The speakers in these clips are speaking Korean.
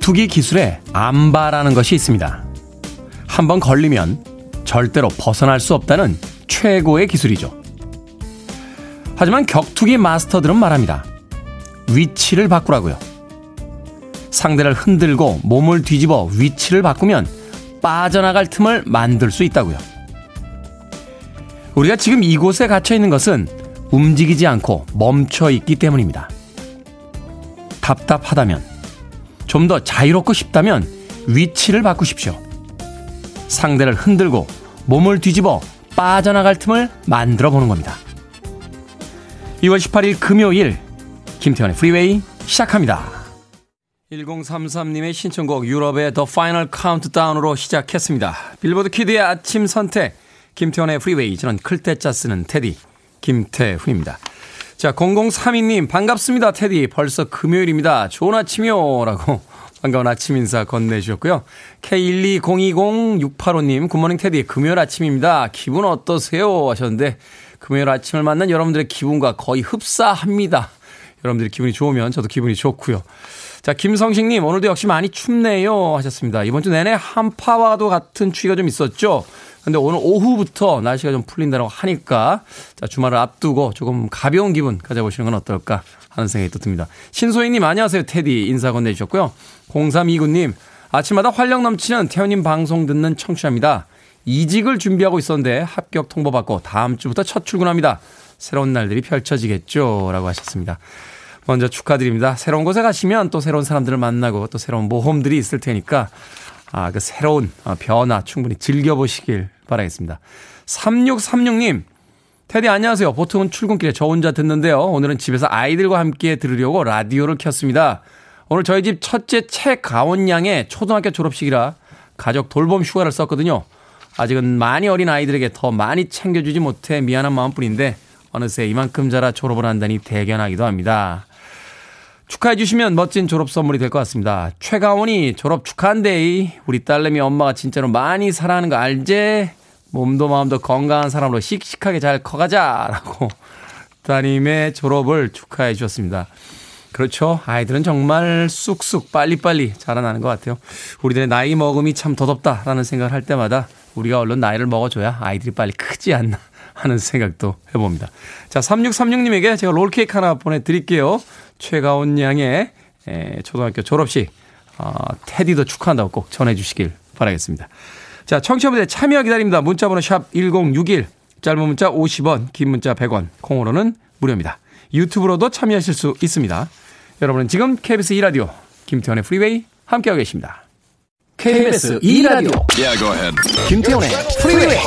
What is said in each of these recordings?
격투기 기술에 암바라는 것이 있습니다. 한번 걸리면 절대로 벗어날 수 없다는 최고의 기술이죠. 하지만 격투기 마스터들은 말합니다. 위치를 바꾸라고요. 상대를 흔들고 몸을 뒤집어 위치를 바꾸면 빠져나갈 틈을 만들 수 있다고요. 우리가 지금 이곳에 갇혀 있는 것은 움직이지 않고 멈춰 있기 때문입니다. 답답하다면, 좀 더 자유롭고 싶다면 위치를 바꾸십시오. 상대를 흔들고 몸을 뒤집어 빠져나갈 틈을 만들어 보는 겁니다. 2월 18일 금요일 김태훈의 프리웨이 시작합니다. 1033님의 신청곡 유럽의 The Final Countdown으로 시작했습니다. 빌보드 kid의 아침 선택 김태훈의 프리웨이 저는 클 때 짜 쓰는 테디 김태훈입니다. 자 0032님 반갑습니다 테디 벌써 금요일입니다. 좋은 아침이요 라고 반가운 아침 인사 건네주셨고요. K1202068호님, 굿모닝 테디, 금요일 아침입니다. 기분 어떠세요? 하셨는데, 금요일 아침을 만난 여러분들의 기분과 거의 흡사합니다. 여러분들이 기분이 좋으면 저도 기분이 좋고요. 자, 김성식님, 오늘도 역시 많이 춥네요. 하셨습니다. 이번 주 내내 한파와도 같은 추위가 좀 있었죠? 근데 오늘 오후부터 날씨가 좀 풀린다고 하니까, 자, 주말을 앞두고 조금 가벼운 기분 가져보시는 건 어떨까 하는 생각이 또 듭니다. 신소희님, 안녕하세요. 테디. 인사 건네주셨고요. 0329님, 아침마다 활력 넘치는 태현님 방송 듣는 청취자입니다. 이직을 준비하고 있었는데 합격 통보받고 다음 주부터 첫 출근합니다. 새로운 날들이 펼쳐지겠죠. 라고 하셨습니다. 먼저 축하드립니다. 새로운 곳에 가시면 또 새로운 사람들을 만나고 또 새로운 모험들이 있을 테니까 아, 그 새로운 변화 충분히 즐겨보시길 바라겠습니다. 3636님, 테디 안녕하세요. 보통은 출근길에 저 혼자 듣는데요. 오늘은 집에서 아이들과 함께 들으려고 라디오를 켰습니다. 오늘 저희 집 첫째 최가원 양의 초등학교 졸업식이라 가족 돌봄 휴가를 썼거든요. 아직은 많이 어린 아이들에게 더 많이 챙겨주지 못해 미안한 마음뿐인데 어느새 이만큼 자라 졸업을 한다니 대견하기도 합니다. 축하해 주시면 멋진 졸업 선물이 될 것 같습니다. 최가원이 졸업 축하한데이. 우리 딸내미 엄마가 진짜로 많이 사랑하는 거 알제? 몸도 마음도 건강한 사람으로 씩씩하게 잘 커가자라고 따님의 졸업을 축하해 주셨습니다. 그렇죠. 아이들은 정말 쑥쑥 빨리빨리 자라나는 것 같아요. 우리들의 나이 먹음이 참 더덥다라는 생각을 할 때마다 우리가 얼른 나이를 먹어줘야 아이들이 빨리 크지 않나 하는 생각도 해봅니다. 자, 3636님에게 제가 롤케이크 하나 보내드릴게요. 최가온 양의 초등학교 졸업식, 어, 테디도 축하한다고 꼭 전해주시길 바라겠습니다. 자, 청취자분들 참여 기다립니다. 문자번호 샵 1061, 짧은 문자 50원, 긴 문자 100원, 콩으로는 무료입니다. 유튜브로도 참여하실 수 있습니다. 여러분은 지금 KBS 2라디오 김태훈의 프리웨이 함께하고 계십니다. KBS 2라디오 yeah, 김태원의 프리웨이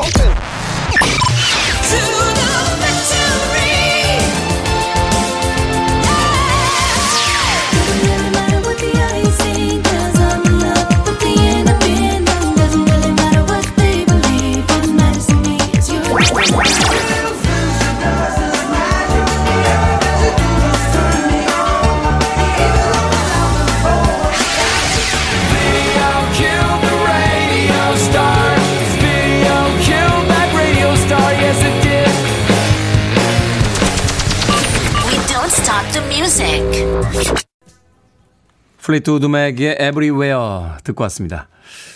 플리트우드 맥의 Everywhere 듣고 왔습니다.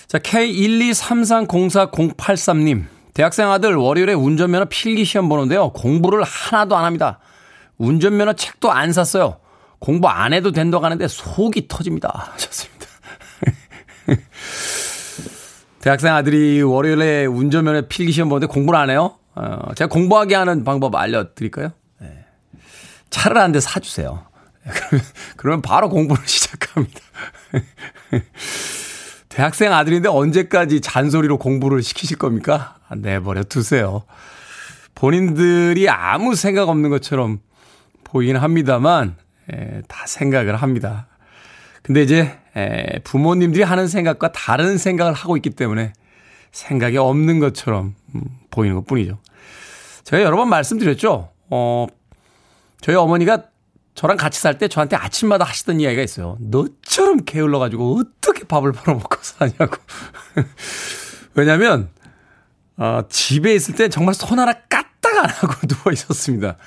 자, K123304083님. 대학생 아들 월요일에 운전면허 필기 시험 보는데요. 공부를 하나도 안 합니다. 운전면허 책도 안 샀어요. 공부 안 해도 된다고 하는데 속이 터집니다. 하셨습니다. 대학생 아들이 월요일에 운전면허 필기 시험 보는데 공부를 안 해요? 어, 제가 공부하게 하는 방법 알려드릴까요? 네. 차를 한 대 사주세요. 그러면 바로 공부를 시작합니다. 대학생 아들인데 언제까지 잔소리로 공부를 시키실 겁니까? 아, 내버려 두세요. 본인들이 아무 생각 없는 것처럼 보이긴 합니다만, 에, 다 생각을 합니다. 근데 이제, 에, 부모님들이 하는 생각과 다른 생각을 하고 있기 때문에 생각이 없는 것처럼 음, 보이는 것 뿐이죠. 제가 여러 번 말씀드렸죠. 어, 저희 어머니가 저랑 같이 살 때 저한테 아침마다 하시던 이야기가 있어요. 너처럼 게을러가지고 어떻게 밥을 벌어먹고 사냐고. 왜냐면, 어, 집에 있을 때 정말 손 하나 까딱 안 하고 누워 있었습니다.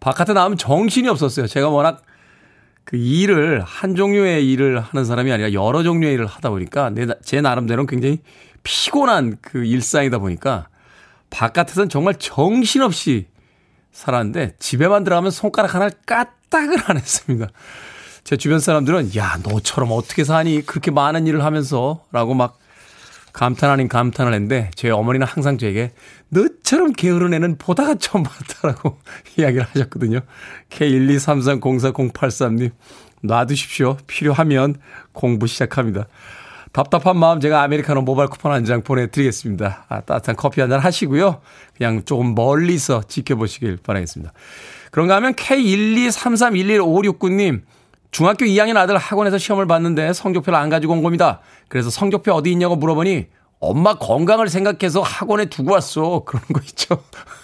바깥에 나오면 정신이 없었어요. 제가 워낙 그 일을 한 종류의 일을 하는 사람이 아니라 여러 종류의 일을 하다 보니까 내, 제 나름대로는 굉장히 피곤한 그 일상이다 보니까 바깥에서는 정말 정신없이 살았는데 집에만 들어가면 손가락 하나를 까딱을 안 했습니다. 제 주변 사람들은 야 너처럼 어떻게 사니 그렇게 많은 일을 하면서 라고 막 감탄 아닌 감탄을 했는데 제 어머니는 항상 저에게 너처럼 게으른 애는 보다가 처음 봤다라고 이야기를 하셨거든요. K123304083님 놔두십시오. 필요하면 공부 시작합니다. 답답한 마음 제가 아메리카노 모바일 쿠폰 한 장 보내드리겠습니다. 아, 따뜻한 커피 한 잔 하시고요. 그냥 조금 멀리서 지켜보시길 바라겠습니다. 그런가 하면 K123311569님 중학교 2학년 아들 학원에서 시험을 봤는데 성적표를 안 가지고 온 겁니다. 그래서 성적표 어디 있냐고 물어보니 엄마 건강을 생각해서 학원에 두고 왔어. 그런 거 있죠.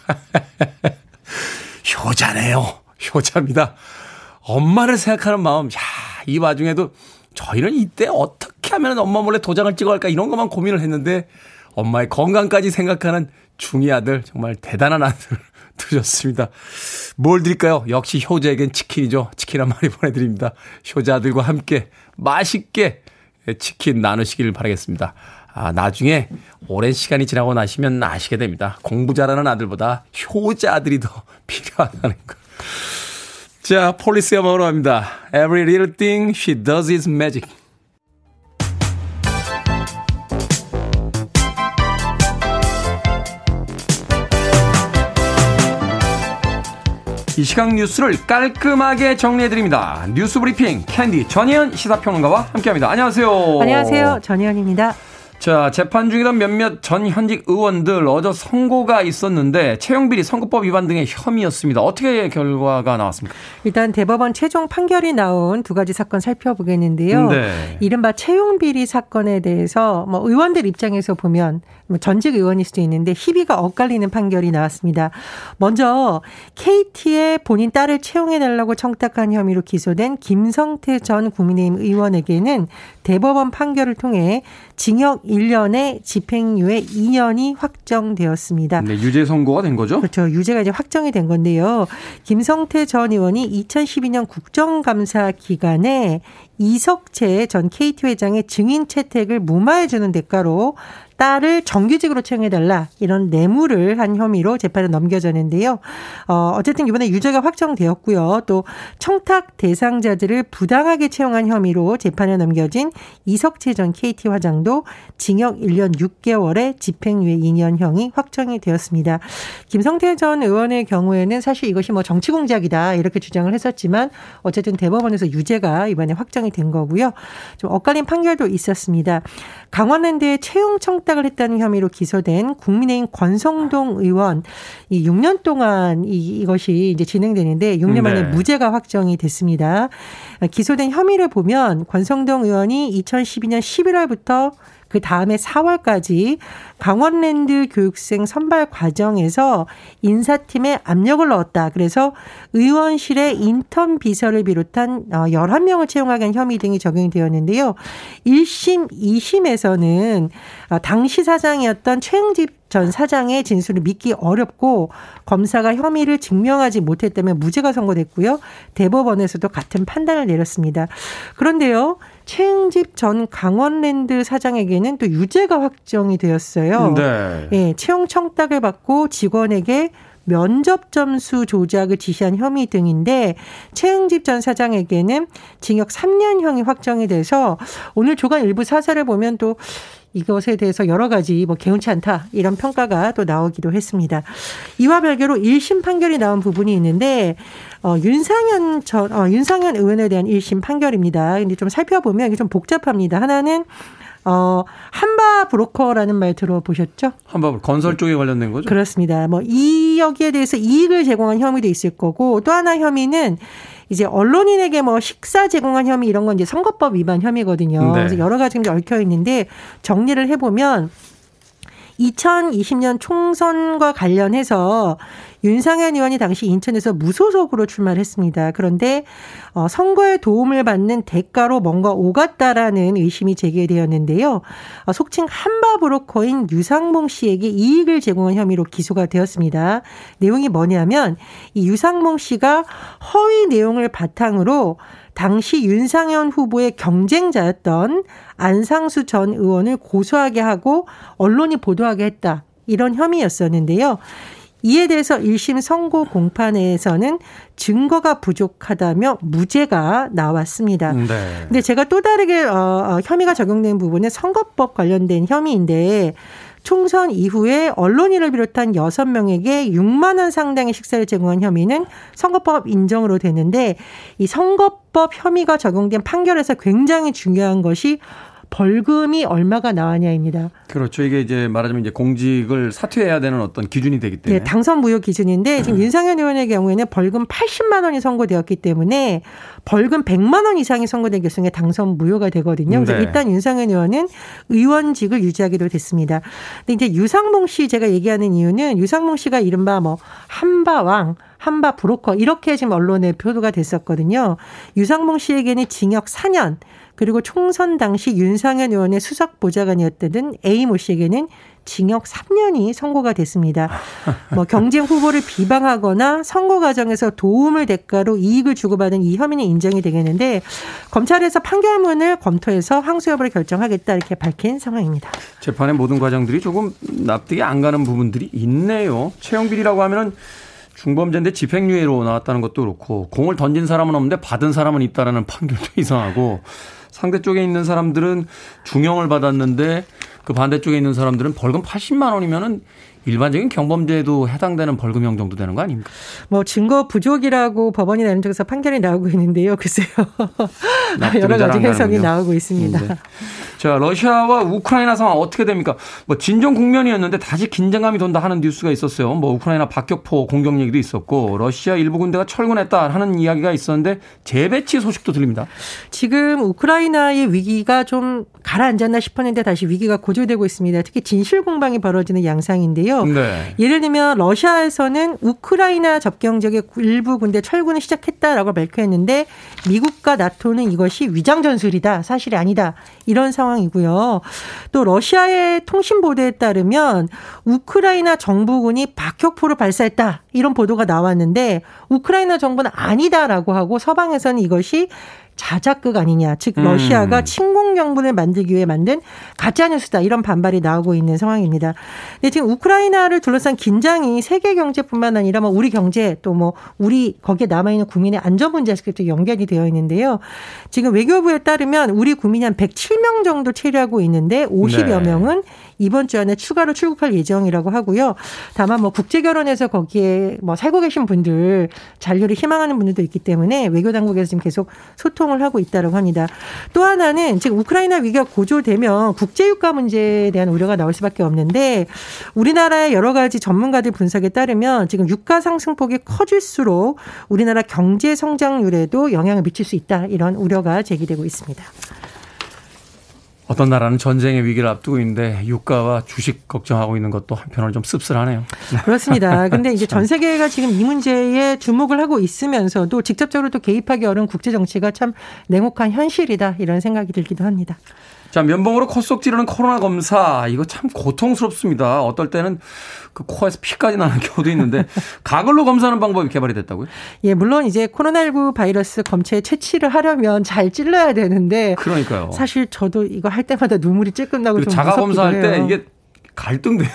효자네요. 효자입니다. 엄마를 생각하는 마음. 야, 이 와중에도 저희는 이때 어떻게 하면 엄마 몰래 도장을 찍어 할까 이런 것만 고민을 했는데 엄마의 건강까지 생각하는 중이 아들 정말 대단한 아들 드셨습니다. 뭘 드릴까요? 역시 효자에겐 치킨이죠. 치킨 한 마리 보내드립니다. 효자들과 함께 맛있게 치킨 나누시길 바라겠습니다. 아, 나중에 오랜 시간이 지나고 나시면 아시게 됩니다. 공부 잘하는 아들보다 효자 아들이 더 필요하다는 거. 자, 폴리스의 음악으로 갑니다. Every little thing she does is magic. 이 시각 뉴스를 깔끔하게 정리해드립니다. 뉴스 브리핑 캔디 전혜연 시사평론가와 함께합니다. 안녕하세요. 안녕하세요. 전혜연입니다. 자, 재판 중이던 몇몇 전 현직 의원들 어제 선고가 있었는데 채용비리 선거법 위반 등의 혐의였습니다. 어떻게 결과가 나왔습니까? 일단 대법원 최종 판결이 나온 두 가지 사건 살펴보겠는데요. 네. 이른바 채용비리 사건에 대해서 뭐 의원들 입장에서 보면 뭐 전직 의원일 수도 있는데 희비가 엇갈리는 판결이 나왔습니다. 먼저 KT의 본인 딸을 채용해달라고 청탁한 혐의로 기소된 김성태 전 국민의힘 의원에게는 대법원 판결을 통해 징역 1년에 집행유예 2년이 확정되었습니다. 네, 유죄 선고가 된 거죠? 그렇죠. 유죄가 이제 확정이 된 건데요. 김성태 전 의원이 2012년 국정감사 기간에 이석채 전 KT 회장의 증인 채택을 무마해 주는 대가로 딸을 정규직으로 채용해달라 이런 뇌물을 한 혐의로 재판에 넘겨졌는데요. 어, 어쨌든 이번에 유죄가 확정되었고요. 또 청탁 대상자들을 부당하게 채용한 혐의로 재판에 넘겨진 이석채 전 KT 화장도 징역 1년 6개월에 집행유예 2년형이 확정이 되었습니다. 김성태 전 의원의 경우에는 사실 이것이 뭐 정치 공작이다 이렇게 주장을 했었지만 어쨌든 대법원에서 유죄가 이번에 확정 이 된 거고요. 좀 엇갈린 판결도 있었습니다. 강원랜드의 채용 청탁을 했다는 혐의로 기소된 국민의힘 권성동 의원 이 6년 동안 이, 이것이 이제 진행되는데 6년 만에 네. 무죄가 확정이 됐습니다. 기소된 혐의를 보면 권성동 의원이 2012년 11월부터 그 다음에 4월까지 강원랜드 교육생 선발 과정에서 인사팀에 압력을 넣었다. 그래서 의원실의 인턴 비서를 비롯한 11명을 어, 채용하게 한 혐의 등이 적용이 되었는데요. 1심, 2심에서는 어, 당시 사장이었던 최영집 전 사장의 진술을 믿기 어렵고 검사가 혐의를 증명하지 못했다면 무죄가 선고됐고요. 대법원에서도 같은 판단을 내렸습니다. 그런데요. 최응집 전 강원랜드 사장에게는 또 유죄가 확정이 되었어요. 네. 예, 채용 청탁을 받고 직원에게 면접 점수 조작을 지시한 혐의 등인데 최응집 전 사장에게는 징역 3년형이 확정이 돼서 오늘 조간 일부 사설을 보면 또 이것에 대해서 여러 가지 뭐 개운치 않다 이런 평가가 또 나오기도 했습니다. 이와 별개로 1심 판결이 나온 부분이 있는데 어, 윤상현 전 어, 윤상현 의원에 대한 1심 판결입니다. 근데 좀 살펴보면 이게 좀 복잡합니다. 하나는 어, 한바 브로커라는 말 들어보셨죠? 한바 건설 쪽에 관련된 거죠? 그렇습니다. 뭐, 이 여기에 대해서 이익을 제공한 혐의도 있을 거고, 또 하나 혐의는 이제 언론인에게 뭐 식사 제공한 혐의 이런 건 이제 선거법 위반 혐의거든요. 네. 그래서 여러 가지 얽혀 있는데 정리를 해보면 2020년 총선과 관련해서 윤상현 의원이 당시 인천에서 무소속으로 출마를 했습니다. 그런데 어, 선거에 도움을 받는 대가로 뭔가 오갔다라는 의심이 제기되었는데요. 어, 속칭 한바 브로커인 유상봉 씨에게 이익을 제공한 혐의로 기소가 되었습니다. 내용이 뭐냐면 이 유상봉 씨가 허위 내용을 바탕으로 당시 윤상현 후보의 경쟁자였던 안상수 전 의원을 고소하게 하고 언론이 보도하게 했다. 이런 혐의였었는데요. 이에 대해서 1심 선고 공판에서는 증거가 부족하다며 무죄가 나왔습니다. 네. 근데 제가 또 다르게 어, 어, 혐의가 적용된 부분은 선거법 관련된 혐의인데 총선 이후에 언론인을 비롯한 6명에게 6만 원 상당의 식사를 제공한 혐의는 선거법 인정으로 되는데 이 선거법 혐의가 적용된 판결에서 굉장히 중요한 것이 벌금이 얼마가 나왔냐입니다. 그렇죠. 이게 이제 말하자면 이제 공직을 사퇴해야 되는 어떤 기준이 되기 때문에. 네, 당선 무효 기준인데 지금 음. 윤상현 의원의 경우에는 벌금 80만 원이 선고되었기 때문에 벌금 100만 원 이상이 선고된 경우에 당선 무효가 되거든요. 그래서 네. 일단 윤상현 의원은 의원직을 유지하기로 됐습니다. 근데 이제 유상봉 씨 제가 얘기하는 이유는 유상봉 씨가 이른바 뭐 한바왕 한바 브로커 이렇게 지금 언론에 표도가 됐었거든요. 유상봉 씨에게는 징역 4년 그리고 총선 당시 윤상현 의원의 수석 보좌관이었던 A 모 씨에게는 징역 3년이 선고가 됐습니다. 뭐 경쟁 후보를 비방하거나 선거 과정에서 도움을 대가로 이익을 주고받은 이 혐의는 인정이 되겠는데 검찰에서 판결문을 검토해서 항소 여부를 결정하겠다 이렇게 밝힌 상황입니다. 재판의 모든 과정들이 조금 납득이 안 가는 부분들이 있네요. 채용비리라고 하면은 중범죄인데 집행유예로 나왔다는 것도 그렇고 공을 던진 사람은 없는데 받은 사람은 있다라는 판결도 이상하고 상대 쪽에 있는 사람들은 중형을 받았는데 그 반대쪽에 있는 사람들은 벌금 80만 원이면은 일반적인 경범죄에도 해당되는 벌금형 정도 되는 거 아닙니까? 뭐 증거 부족이라고 법원이 내는 쪽에서 판결이 나오고 있는데요. 글쎄요. 여러 가지 해석이 나오고 있습니다. 네. 자, 러시아와 우크라이나 상황 어떻게 됩니까? 뭐 진정 국면이었는데 다시 긴장감이 돈다 하는 뉴스가 있었어요. 뭐 우크라이나 박격포 공격 얘기도 있었고 러시아 일부 군대가 철군했다 하는 이야기가 있었는데 재배치 소식도 들립니다. 지금 우크라이나의 위기가 좀 가라앉았나 싶었는데 다시 위기가 고조되고 있습니다. 특히 진실 공방이 벌어지는 양상인데요. 네. 예를 들면 러시아에서는 우크라이나 접경 지역의 일부 군대 철군을 시작했다라고 발표했는데 미국과 나토는 이것이 위장 전술이다. 사실이 아니다. 이런 상황 상황이고요. 또 러시아의 통신 보도에 따르면 우크라이나 정부군이 박격포를 발사했다. 이런 보도가 나왔는데 우크라이나 정부는 아니다라고 하고 서방에서는 이것이 자작극 아니냐. 즉 러시아가 음. 침공 명분을 만들기 위해 만든 가짜 뉴스다. 이런 반발이 나오고 있는 상황입니다. 근데 지금 우크라이나를 둘러싼 긴장이 세계 경제뿐만 아니라 뭐 우리 경제 또 뭐 우리 거기에 남아 있는 국민의 안전 문제와도 연결이 되어 있는데요. 지금 외교부에 따르면 우리 국민이 한 107명 정도 체류하고 있는데 50여 네. 명은 이번 주 안에 추가로 출국할 예정이라고 하고요. 다만 뭐 국제 결혼에서 거기에 뭐 살고 계신 분들 잔류를 희망하는 분들도 있기 때문에 외교 당국에서 지금 계속 소통을 하고 있다고 합니다. 또 하나는 지금 우크라이나 위기가 고조되면 국제 유가 문제에 대한 우려가 나올 수밖에 없는데 우리나라의 여러 가지 전문가들 분석에 따르면 지금 유가 상승폭이 커질수록 우리나라 경제 성장률에도 영향을 미칠 수 있다 이런 우려가 제기되고 있습니다. 어떤 나라는 전쟁의 위기를 앞두고 있는데 유가와 주식 걱정하고 있는 것도 한편으로 좀 씁쓸하네요. 그렇습니다. 근데 이제 전 세계가 지금 이 문제에 주목을 하고 있으면서도 직접적으로 또 개입하기 어려운 국제 정치가 참 냉혹한 현실이다 이런 생각이 들기도 합니다. 자, 면봉으로 콧속 찌르는 코로나 검사. 이거 참 고통스럽습니다. 어떨 때는 그 코에서 피까지 나는 경우도 있는데 가글로 검사하는 방법이 개발이 됐다고요? 예, 물론 이제 코로나19 바이러스 검체에 채취를 하려면 잘 찔러야 되는데 그러니까요. 사실 저도 이거 할 때마다 눈물이 찔끔 나고 좀 자가 검사할 때 이게 갈등돼요.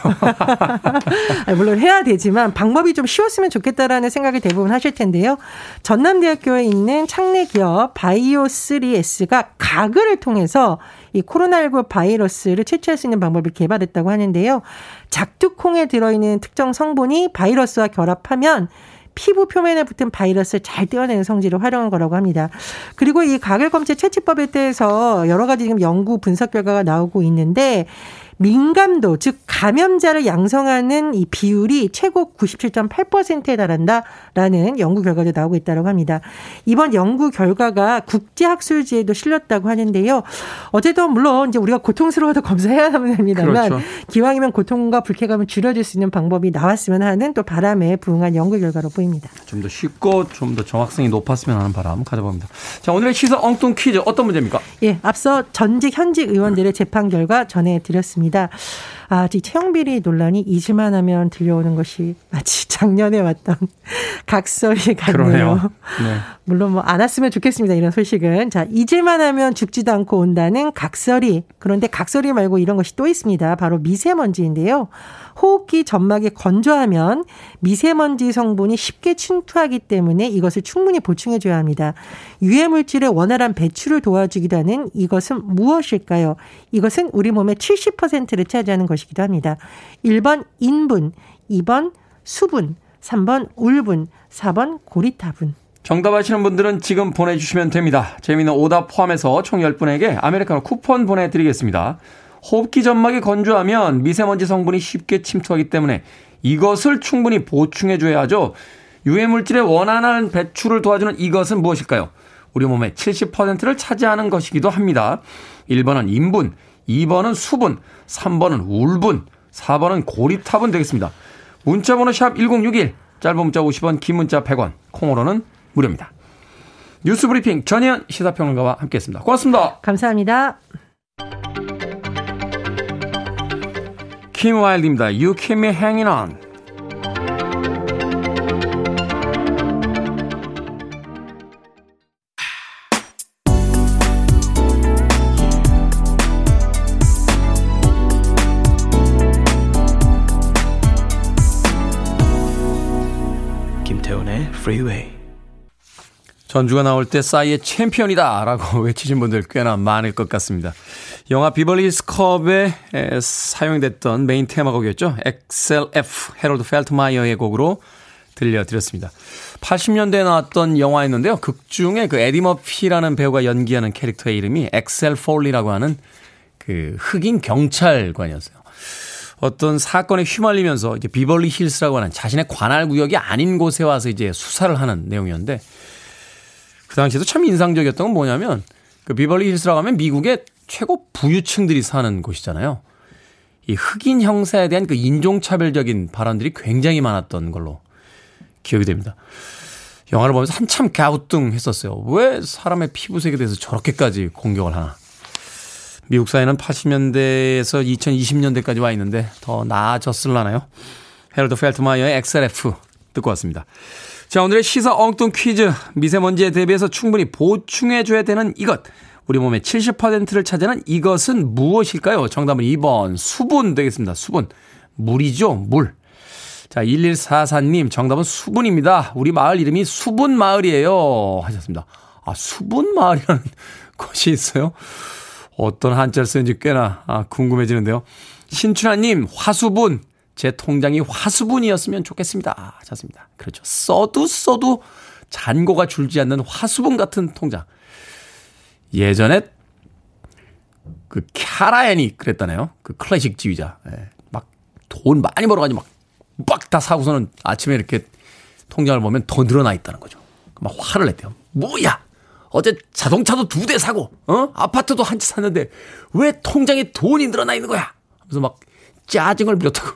물론 해야 되지만 방법이 좀 쉬웠으면 좋겠다라는 생각이 대부분 하실 텐데요. 전남대학교에 있는 창내 기업 바이오3S가 가글을 통해서 이 코로나19 바이러스를 채취할 수 있는 방법을 개발했다고 하는데요. 작두콩에 들어있는 특정 성분이 바이러스와 결합하면 피부 표면에 붙은 바이러스를 잘 떼어내는 성질을 활용한 거라고 합니다. 그리고 이 가글 검체 채취법에 대해서 여러 가지 지금 연구 분석 결과가 나오고 있는데 민감도 즉 감염자를 양성하는 이 비율이 최고 97.8%에 달한다라는 연구 결과도 나오고 있다고 합니다. 이번 연구 결과가 국제 학술지에도 실렸다고 하는데요. 어제도 물론 이제 우리가 고통스러워도 검사해야 합니다만 그렇죠. 기왕이면 고통과 불쾌감을 줄여줄 수 있는 방법이 나왔으면 하는 또 바람에 부응한 연구 결과로 보입니다. 좀 더 쉽고 좀 더 정확성이 높았으면 하는 바람 가져봅니다. 자 오늘의 시사 엉뚱 퀴즈 어떤 문제입니까? 예, 앞서 전직 현직 의원들의 재판 결과 전해드렸습니다. 있습니다. 아, 이 채용비리 논란이 잊을만 하면 들려오는 것이 마치 작년에 왔던 각설이 같네요. 네. 물론 뭐 안 왔으면 좋겠습니다. 이런 소식은. 자, 잊을만 하면 죽지도 않고 온다는 각설이. 그런데 각설이 말고 이런 것이 또 있습니다. 바로 미세먼지인데요. 호흡기 점막이 건조하면 미세먼지 성분이 쉽게 침투하기 때문에 이것을 충분히 보충해 줘야 합니다. 유해 물질의 원활한 배출을 도와주기도 하는 이것은 무엇일까요? 이것은 우리 몸의 70%를 차지하는 것 이기도 합니다. 1번 인분, 2번 수분, 3번 울분, 4번 고리타분. 정답 아시는 분들은 지금 보내주시면 됩니다. 재미있는 오답 포함해서 총 10분에게 아메리카노 쿠폰 보내드리겠습니다. 호흡기 점막이 건조하면 미세먼지 성분이 쉽게 침투하기 때문에 이것을 충분히 보충해줘야 하죠. 유해물질의 원활한 배출을 도와주는 이것은 무엇일까요? 우리 몸의 70%를 차지하는 것이기도 합니다. 1번은 인분, 2번은 수분, 3번은 울분, 4번은 고리탑은 되겠습니다. 문자번호 샵 1061, 짧은 문자 50원, 긴 문자 100원, 콩으로는 무료입니다. 뉴스 브리핑 전혜연 시사평론가와 함께했습니다. 고맙습니다. 감사합니다. 킴 와일드입니다. You keep me hanging on. Freeway. 전주가 나올 때 싸이의 챔피언이다 라고 외치신 분들 꽤나 많을 것 같습니다. 영화 비벌리 힐스 캅에 사용됐던 메인 테마곡이었죠. Axel F 해럴드 폴터마이어의 곡으로 들려드렸습니다. 80년대에 나왔던 영화였는데요. 극 중에 그 에디 머피라는 배우가 연기하는 캐릭터의 이름이 액셀 폴리라고 하는 그 흑인 경찰관이었어요. 어떤 사건에 휘말리면서 이제 비벌리 힐스라고 하는 자신의 관할 구역이 아닌 곳에 와서 이제 수사를 하는 내용이었는데 그 당시에도 참 인상적이었던 건 뭐냐면 그 비벌리 힐스라고 하면 미국의 최고 부유층들이 사는 곳이잖아요. 이 흑인 형사에 대한 그 인종차별적인 발언들이 굉장히 많았던 걸로 기억이 됩니다. 영화를 보면서 한참 갸우뚱 했었어요. 왜 사람의 피부색에 대해서 저렇게까지 공격을 하나. 미국 사회는 80년대에서 2020년대까지 와 있는데 더 나아졌을라나요? 해럴드 폴터마이어의 Axel F 듣고 왔습니다. 자, 오늘의 시사 엉뚱 퀴즈. 미세먼지에 대비해서 충분히 보충해줘야 되는 이것. 우리 몸의 70%를 차지하는 이것은 무엇일까요? 정답은 2번 수분 되겠습니다. 수분. 물이죠. 물. 자, 1144님 정답은 수분입니다. 우리 마을 이름이 수분마을이에요. 하셨습니다. 아, 수분마을이라는 곳이 있어요? 어떤 한자를 쓰는지 꽤나 아, 궁금해지는데요. 신춘하님 화수분. 제 통장이 화수분이었으면 좋겠습니다. 하셨습니다. 그렇죠. 써도 써도 잔고가 줄지 않는 화수분 같은 통장. 예전에 그 캐라앤이 그랬다네요. 그 클래식 지휘자. 예. 막돈 많이 벌어가지고 막막 다 사고서는 아침에 이렇게 통장을 보면 더 늘어나 있다는 거죠. 막 화를 냈대요. 뭐야? 어제 자동차도 두 대 사고, 어? 아파트도 한 채 샀는데 왜 통장에 돈이 늘어나 있는 거야? 그래서 막 짜증을 부렸다고.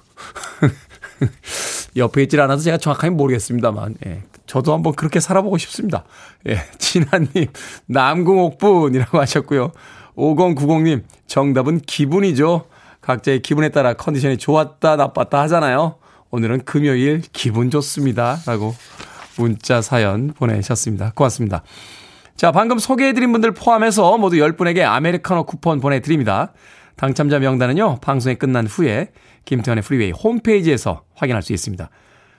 옆에 있질 않아서 제가 정확하게 모르겠습니다만, 예. 저도 한번 그렇게 살아보고 싶습니다. 예, 진아님, 남궁옥분이라고 하셨고요. 5090님, 정답은 기분이죠. 각자의 기분에 따라 컨디션이 좋았다, 나빴다 하잖아요. 오늘은 금요일 기분 좋습니다. 라고 문자 사연 보내셨습니다. 고맙습니다. 자, 방금 소개해드린 분들 포함해서 모두 10분에게 아메리카노 쿠폰 보내드립니다. 당첨자 명단은요, 방송이 끝난 후에 김태훈의 프리웨이 홈페이지에서 확인할 수 있습니다.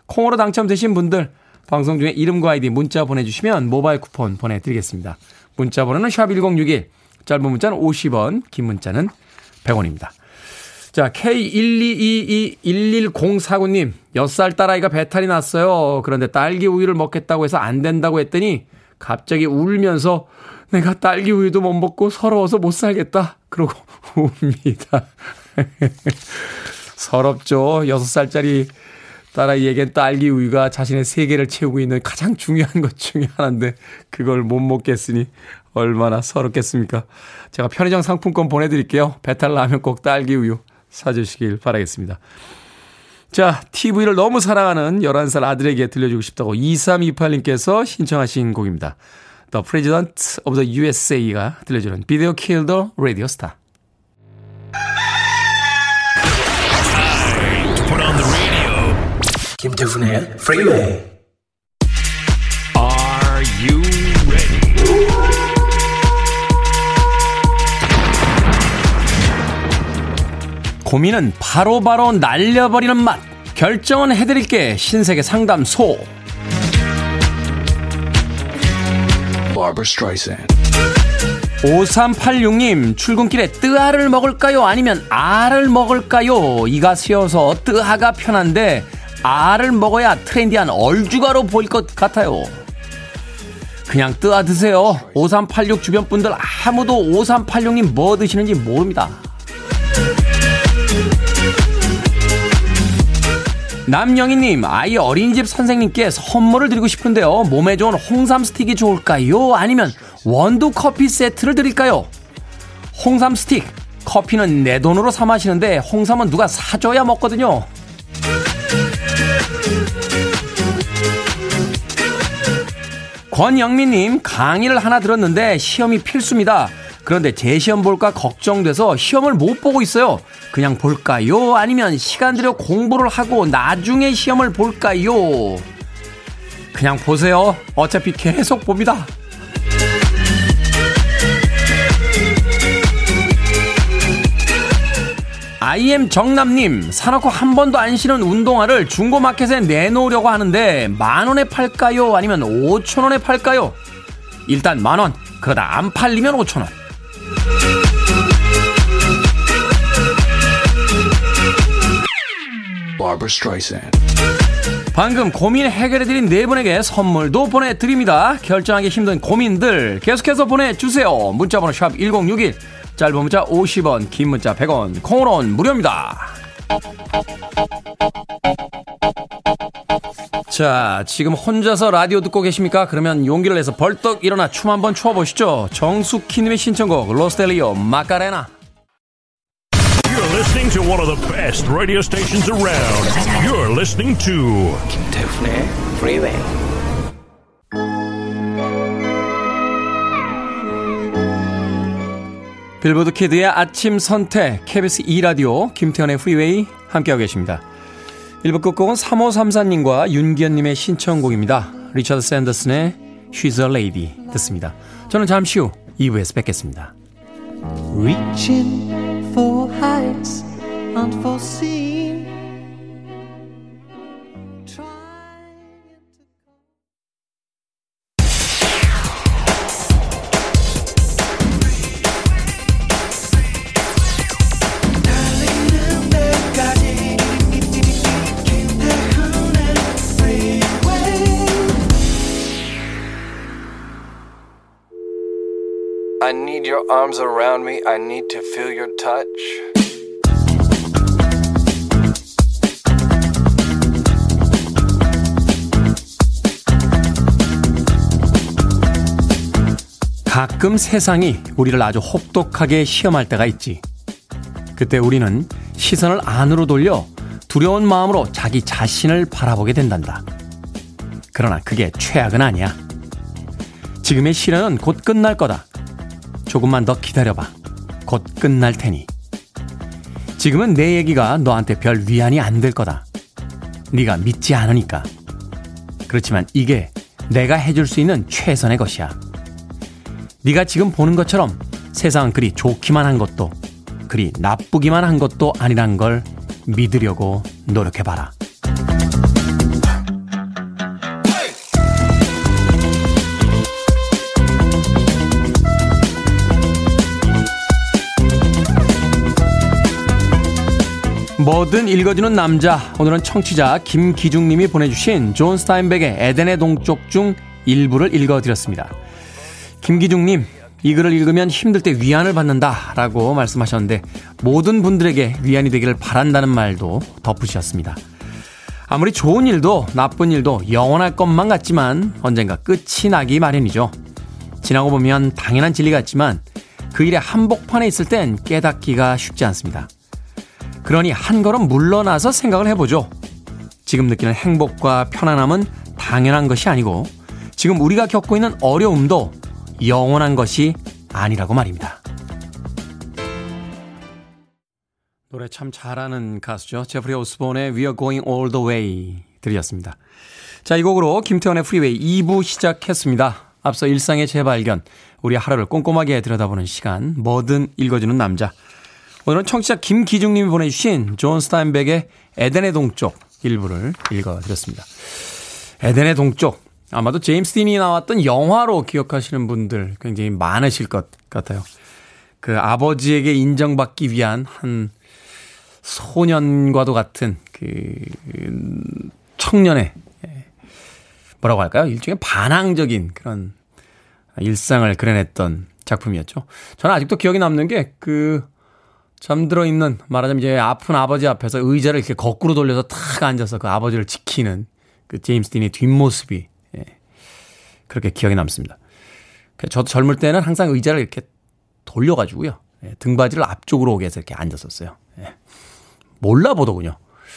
콩으로 당첨되신 분들, 방송 중에 이름과 아이디 문자 보내주시면 모바일 쿠폰 보내드리겠습니다. 문자 번호는 샵1061, 짧은 문자는 50원, 긴 문자는 100원입니다. 자, K122211049님, 6살 딸아이가 배탈이 났어요. 그런데 딸기 우유를 먹겠다고 해서 안 된다고 했더니 갑자기 울면서 내가 딸기 우유도 못 먹고 서러워서 못 살겠다. 그러고 웁니다. 서럽죠. 6살짜리 딸아이에겐 딸기 우유가 자신의 세계를 채우고 있는 가장 중요한 것 중에 하나인데 그걸 못 먹겠으니 얼마나 서럽겠습니까? 제가 편의점 상품권 보내드릴게요. 배탈 나면 꼭 딸기 우유 사주시길 바라겠습니다. 자, TV를 너무 사랑하는 11살 아들에게 들려주고 싶다고 2328님께서 신청하신 곡입니다. The President of the USA가 들려주는 Video Kill the Radio Star. 김태훈의 Freeway. Are 고민은 바로바로 바로 날려버리는 맛. 결정은 해드릴게 신세계 상담소. 5386님, 출근길에 뜨아를 먹을까요? 아니면 알을 먹을까요? 이가 세어서 뜨아가 편한데 알을 먹어야 트렌디한 얼주가로 보일 것 같아요. 그냥 뜨아 드세요. 5386 주변 분들 아무도 5386님 뭐 드시는지 모릅니다. 남영희님, 아이 어린이집 선생님께 선물을 드리고 싶은데요. 몸에 좋은 홍삼 스틱이 좋을까요? 아니면 원두 커피 세트를 드릴까요? 홍삼 스틱, 커피는 내 돈으로 사 마시는데 홍삼은 누가 사줘야 먹거든요. 권영민님 강의를 하나 들었는데 시험이 필수입니다. 그런데 제 시험 볼까 걱정돼서 시험을 못 보고 있어요. 그냥 볼까요? 아니면 시간 들여 공부를 하고 나중에 시험을 볼까요? 그냥 보세요. 어차피 계속 봅니다. IM 정남님, 사놓고 한 번도 안 신은 운동화를 중고마켓에 내놓으려고 하는데 만 원에 팔까요? 아니면 5천원에 팔까요? 일단 만 원, 그러다 안 팔리면 5천원. 방금 고민 해결해드린 네 분에게 선물도 보내드립니다. 결정하기 힘든 고민들 계속해서 보내주세요. 문자번호 샵 1061. 짧은 문자 50원, 긴 문자 100원, 콩으로는 무료입니다. 자, 지금 혼자서 라디오 듣고 계십니까? 그러면 용기를 내서 벌떡 일어나 춤 한번 춰보시죠. 정숙희님의 신청곡, 로스텔리오, 마카레나. Listening to one of the best radio stations around. You're listening to 김태훈의 Freeway. Billboard kid의 아침 선택, KBS 2 라디오, 김태훈의 Freeway 함께하고 계십니다. 1부 끝곡은 3534님과 윤기현 님의 신청곡입니다. 리처드 샌더슨의 She's a Lady 듣습니다. 저는 잠시 후 2부에서 뵙겠습니다. Reaching heights unforeseen your arms around me. I need to feel your touch. 가끔 세상이 우리를 아주 혹독하게 시험할 때가 있지. 그때 우리는 시선을 안으로 돌려 두려운 마음으로 자기 자신을 바라보게 된단다. 그러나 그게 최악은 아니야. 지금의 시련은 곧 끝날 거다. 조금만 더 기다려봐. 곧 끝날 테니. 지금은 내 얘기가 너한테 별 위안이 안 될 거다. 네가 믿지 않으니까. 그렇지만 이게 내가 해줄 수 있는 최선의 것이야. 네가 지금 보는 것처럼 세상은 그리 좋기만 한 것도 그리 나쁘기만 한 것도 아니란 걸 믿으려고 노력해봐라. 뭐든 읽어주는 남자. 오늘은 청취자 김기중님이 보내주신 존 스타인벡의 에덴의 동쪽 중 일부를 읽어드렸습니다. 김기중님, 이 글을 읽으면 힘들 때 위안을 받는다 라고 말씀하셨는데 모든 분들에게 위안이 되기를 바란다는 말도 덧붙이셨습니다. 아무리 좋은 일도 나쁜 일도 영원할 것만 같지만 언젠가 끝이 나기 마련이죠. 지나고 보면 당연한 진리 같지만 그 일의 한복판에 있을 땐 깨닫기가 쉽지 않습니다. 그러니 한 걸음 물러나서 생각을 해보죠. 지금 느끼는 행복과 편안함은 당연한 것이 아니고 지금 우리가 겪고 있는 어려움도 영원한 것이 아니라고 말입니다. 노래 참 잘하는 가수죠. 제프리 오스본의 We are going all the way 들으셨습니다. 자, 이 곡으로 김태훈의 Freeway 2부 시작했습니다. 앞서 일상의 재발견, 우리 하루를 꼼꼼하게 들여다보는 시간, 뭐든 읽어주는 남자. 오늘은 청취자 김기중님이 보내주신 존 스타인벡의 에덴의 동쪽 일부를 읽어드렸습니다. 에덴의 동쪽. 아마도 제임스 딘이 나왔던 영화로 기억하시는 분들 굉장히 많으실 것 같아요. 그 아버지에게 인정받기 위한 한 소년과도 같은 그 청년의 뭐라고 할까요? 일종의 반항적인 그런 일상을 그려냈던 작품이었죠. 저는 아직도 기억이 남는 게 그 잠들어 있는 말하자면 이제 아픈 아버지 앞에서 의자를 이렇게 거꾸로 돌려서 탁 앉아서 그 아버지를 지키는 그 제임스 딘의 뒷모습이 예, 그렇게 기억에 남습니다. 그 저도 젊을 때는 항상 의자를 이렇게 돌려가지고요. 예, 등받이를 앞쪽으로 오게 해서 이렇게 앉았었어요. 예. 몰라보더군요.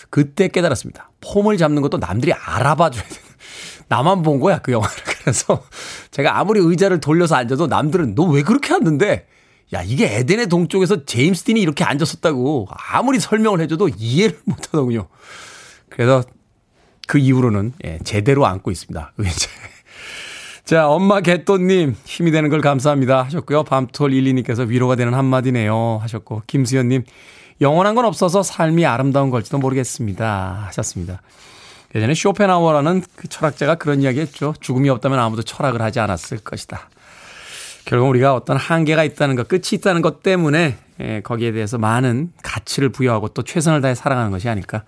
그때 깨달았습니다. 폼을 잡는 것도 남들이 알아봐줘야 되는. 나만 본 거야, 그 영화를. 그래서 제가 아무리 의자를 돌려서 앉아도 남들은 너 왜 그렇게 앉는데? 야, 이게 에덴의 동쪽에서 제임스 딘이 이렇게 앉았었다고 아무리 설명을 해줘도 이해를 못 하더군요. 그래서 그 이후로는 예, 제대로 앉고 있습니다. 의자. 자, 엄마 개또님 힘이 되는 걸 감사합니다 하셨고요. 밤톨 12님께서 위로가 되는 한마디네요 하셨고 김수현님 영원한 건 없어서 삶이 아름다운 걸지도 모르겠습니다. 하셨습니다. 예전에 쇼펜하워라는 그 철학자가 그런 이야기 했죠. 죽음이 없다면 아무도 철학을 하지 않았을 것이다. 결국 우리가 어떤 한계가 있다는 것, 끝이 있다는 것 때문에 예, 거기에 대해서 많은 가치를 부여하고 또 최선을 다해 살아가는 것이 아닐까.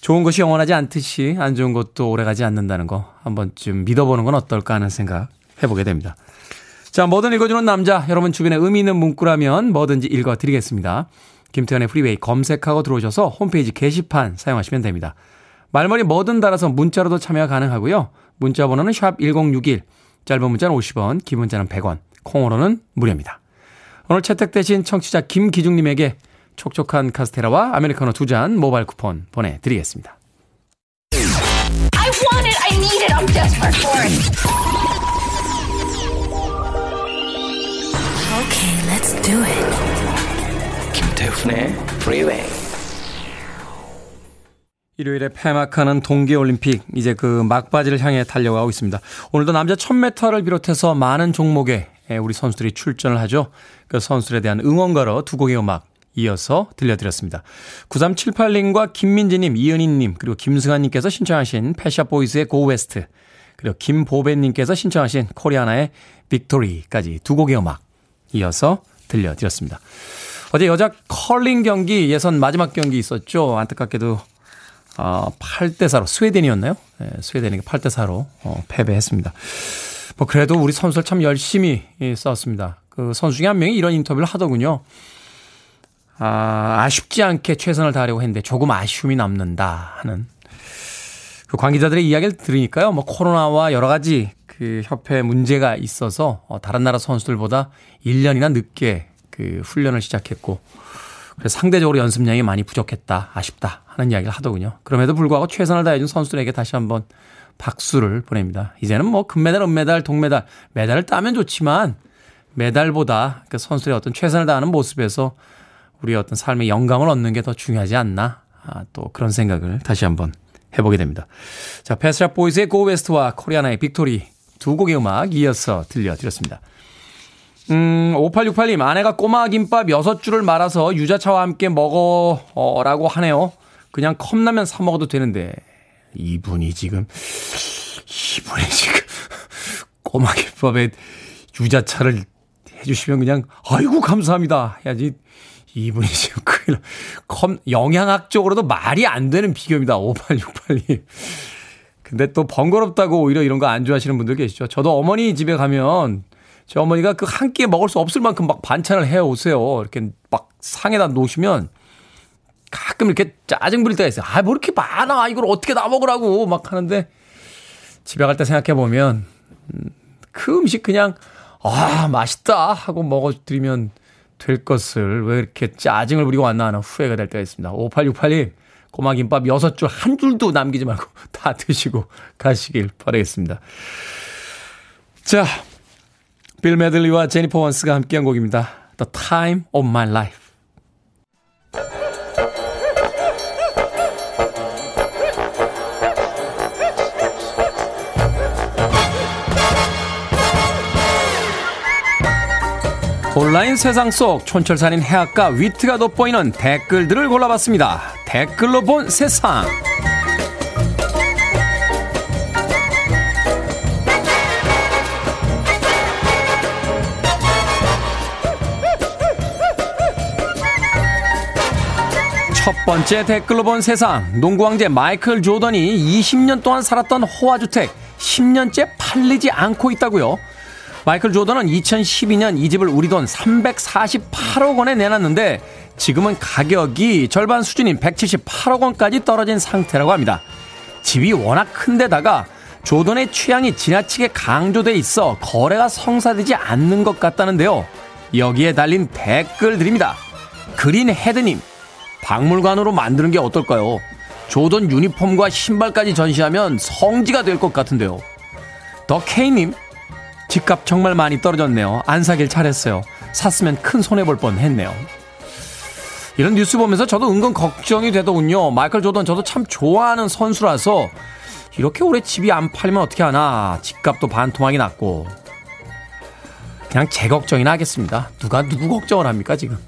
좋은 것이 영원하지 않듯이 안 좋은 것도 오래가지 않는다는 거 한번쯤 믿어보는 건 어떨까 하는 생각 해보게 됩니다. 자, 뭐든 읽어주는 남자, 여러분 주변에 의미 있는 문구라면 뭐든지 읽어드리겠습니다. 김태훈의 Freeway 검색하고 들어오셔서 홈페이지 게시판 사용하시면 됩니다. 말머리 뭐든 달아서 문자로도 참여 가능하고요. 문자 번호는 sharp 1061, 짧은 문자는 50원, 긴 문자는 100원, 콩으로는 무료입니다. 오늘 채택되신 청취자 김기중님에게 촉촉한 카스테라와 아메리카노 두 잔 모바일 쿠폰 보내드리겠습니다. I want it, I need it, I'm desperate for it. Okay, let's do it. 김태훈의 Freeway. 일요일에 폐막하는 동계올림픽 이제 그 막바지를 향해 달려가고 있습니다. 오늘도 남자 1000m를 비롯해서 많은 종목에 우리 선수들이 출전을 하죠. 그 선수들에 대한 응원가로 두 곡의 음악 이어서 들려드렸습니다. 9378님과 김민지님, 이은희님, 그리고 김승환님께서 신청하신 Pet Shop Boys의 Go West, 그리고 김보배님께서 신청하신 코리아나의 Victory까지 두 곡의 음악 이어서 들려드렸습니다. 어제 여자 컬링 경기 예선 마지막 경기 있었죠. 안타깝게도 어, 8대 4로 스웨덴이었나요? 네, 스웨덴에게 8대 4로 어, 패배했습니다. 뭐 그래도 우리 선수들 참 열심히 예, 싸웠습니다. 그 선수 중에 한 명이 이런 인터뷰를 하더군요. 아, 아쉽지 않게 최선을 다하려고 했는데 조금 아쉬움이 남는다 하는 그 관계자들의 이야기를 들으니까요. 뭐 코로나와 여러 가지 그 협회 문제가 있어서 어, 다른 나라 선수들보다 1년이나 늦게 그 훈련을 시작했고 그래서 상대적으로 연습량이 많이 부족했다. 아쉽다. 하는 이야기를 하더군요. 그럼에도 불구하고 최선을 다해준 선수들에게 다시 한번 박수를 보냅니다. 이제는 뭐 금메달, 은메달, 동메달, 메달을 따면 좋지만 메달보다 그 선수들의 어떤 최선을 다하는 모습에서 우리의 어떤 삶의 영감을 얻는 게 더 중요하지 않나. 아, 또 그런 생각을 다시 한번 해보게 됩니다. 자, Pet Shop Boys의 Go West와 코리아나의 Victory 두 곡의 음악 이어서 들려드렸습니다. 음, 5868님, 아내가 꼬마 김밥 6줄을 말아서 유자차와 함께 먹어, 어, 라고 하네요. 그냥 컵라면 사 먹어도 되는데, 이분이 지금, 이분이 지금, 꼬마 김밥에 유자차를 해주시면 그냥, 아이고, 감사합니다. 해야지. 이분이 지금 큰일, 컵, 영양학적으로도 말이 안 되는 비교입니다. 5868님. 근데 또 번거롭다고 오히려 이런 거 안 좋아하시는 분들 계시죠. 저도 어머니 집에 가면 저 어머니가 그 한 끼에 먹을 수 없을 만큼 막 반찬을 해 오세요. 이렇게 막 상에다 놓으시면 가끔 이렇게 짜증 부릴 때가 있어요. 아, 뭐 이렇게 많아. 이걸 어떻게 다 먹으라고 막 하는데 집에 갈 때 생각해 보면 음, 그 음식 그냥 아, 맛있다 하고 먹어 드리면 될 것을 왜 이렇게 짜증을 부리고 왔나 하는 후회가 될 때가 있습니다. 5868님, 꼬마 김밥 6줄 한 줄도 남기지 말고 다 드시고 가시길 바라겠습니다. 자, 빌 메들리와 제니퍼 원스가 함께한 곡입니다. The Time of My Life. 온라인 세상 속 촌철살인 해학과 위트가 돋보이는 댓글들을 골라봤습니다. 댓글로 본 세상. 첫 번째 댓글로 본 세상. 농구 왕제 마이클 조던이 20년 동안 살았던 호화주택 10년째 팔리지 않고 있다고요. 마이클 조던은 2012년 이 집을 우리 돈 348억 원에 내놨는데 지금은 가격이 절반 수준인 178억 원까지 떨어진 상태라고 합니다. 집이 워낙 큰데다가 조던의 취향이 지나치게 강조돼 있어 거래가 성사되지 않는 것 같다는데요. 여기에 달린 댓글들입니다. 그린 헤드님, 박물관으로 만드는 게 어떨까요? 조던 유니폼과 신발까지 전시하면 성지가 될 것 같은데요. 더 케이님, 집값 정말 많이 떨어졌네요. 안 사길 잘했어요. 샀으면 큰 손해볼 뻔 했네요. 이런 뉴스 보면서 저도 은근 걱정이 되더군요. 마이클 조던 저도 참 좋아하는 선수라서 이렇게 오래 집이 안 팔리면 어떻게 하나. 집값도 반토막이 났고. 그냥 제 걱정이나 하겠습니다. 누가 누구 걱정을 합니까, 지금.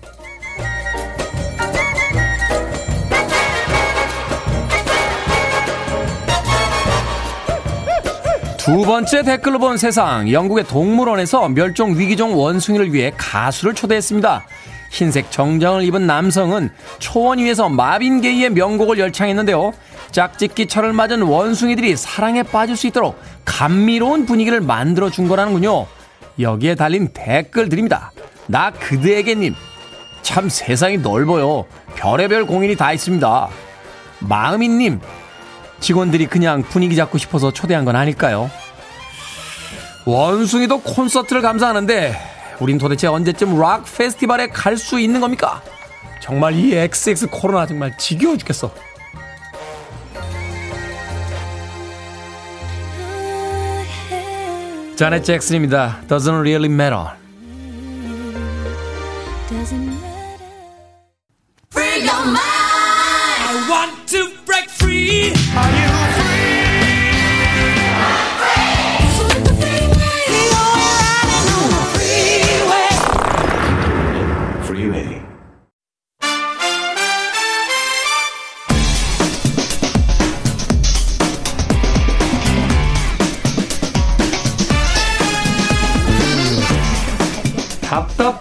두 번째 댓글로 본 세상. 영국의 동물원에서 멸종 위기종 원숭이를 위해 가수를 초대했습니다. 흰색 정장을 입은 남성은 초원 위에서 마빈 게이의 명곡을 열창했는데요. 짝짓기 철을 맞은 원숭이들이 사랑에 빠질 수 있도록 감미로운 분위기를 만들어 준 거라는군요. 여기에 달린 댓글들입니다. 나 그대에게님. 참 세상이 넓어요. 별의별 공인이 다 있습니다. 마음이님. 직원들이 그냥 분위기 잡고 싶어서 초대한 건 아닐까요? 원숭이도 콘서트를 감사하는데 우린 도대체 언제쯤 락 페스티벌에 갈 수 있는 겁니까? 정말 이 XX 코로나 정말 지겨워 죽겠어. 자넷 잭슨입니다. Doesn't really matter.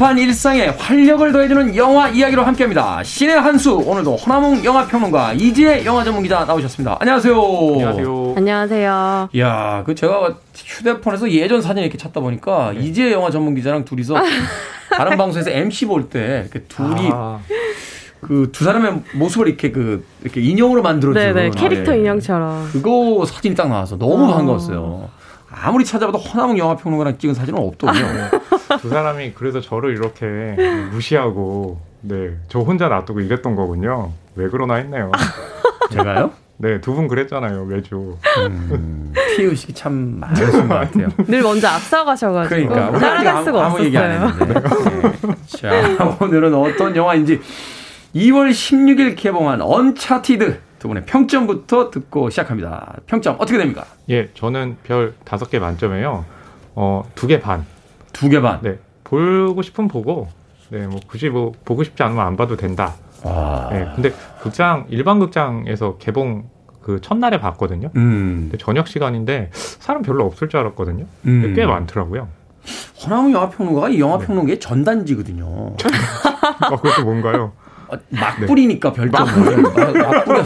답답한 일상에 활력을 더해주는 영화 이야기로 함께합니다. 신의 한수 오늘도 허나몽 영화 평론가 이지혜 영화 전문 기자 나오셨습니다. 안녕하세요. 안녕하세요. 안녕하세요. 야, 그 제가 휴대폰에서 예전 사진 이렇게 찾다 보니까 네. 이지혜 영화 전문 기자랑 둘이서 다른 방송에서 MC 볼 때 둘이 아. 그두 사람의 모습을 이렇게 그 이렇게 인형으로 만들어준 네네 캐릭터 아, 예. 인형처럼 그거 사진이 딱 나와서 너무 어. 반가웠어요. 아무리 찾아봐도 허남웅 영화 평론가랑 찍은 사진은 없더군요. 두 사람이 그래서 저를 이렇게 무시하고 네, 저 혼자 놔두고 이랬던 거군요. 왜 그러나 했네요. 제가요? 네, 두 분 그랬잖아요, 매주. 음, 피해의식이 참 많으신 것 같아요. 늘 먼저 앞서가셔가지고. 그러니까. 따라갈 수가 아무, 없었어요. 아무 얘기 안 했는데. 네. 자, 오늘은 어떤 영화인지 2월 16일 개봉한 Uncharted 두 분의 평점부터 듣고 시작합니다. 평점 어떻게 됩니까? 예, 저는 별 다섯 개 만점에요. 어, 두개 반. 두 개 반. 네. 보고 싶으면 보고, 네, 뭐 굳이 뭐 보고 싶지 않으면 안 봐도 된다. 아. 네. 근데 극장 일반 극장에서 개봉 그 첫날에 봤거든요. 음. 근데 저녁 시간인데 사람 별로 없을 줄 알았거든요. 음. 꽤 많더라고요. 허나무 영화평론가가 이 영화평론계의 네. 전단지거든요. 아, 그것도 뭔가요? 막 뿌리니까 네. 별점을 막, 막 뿌려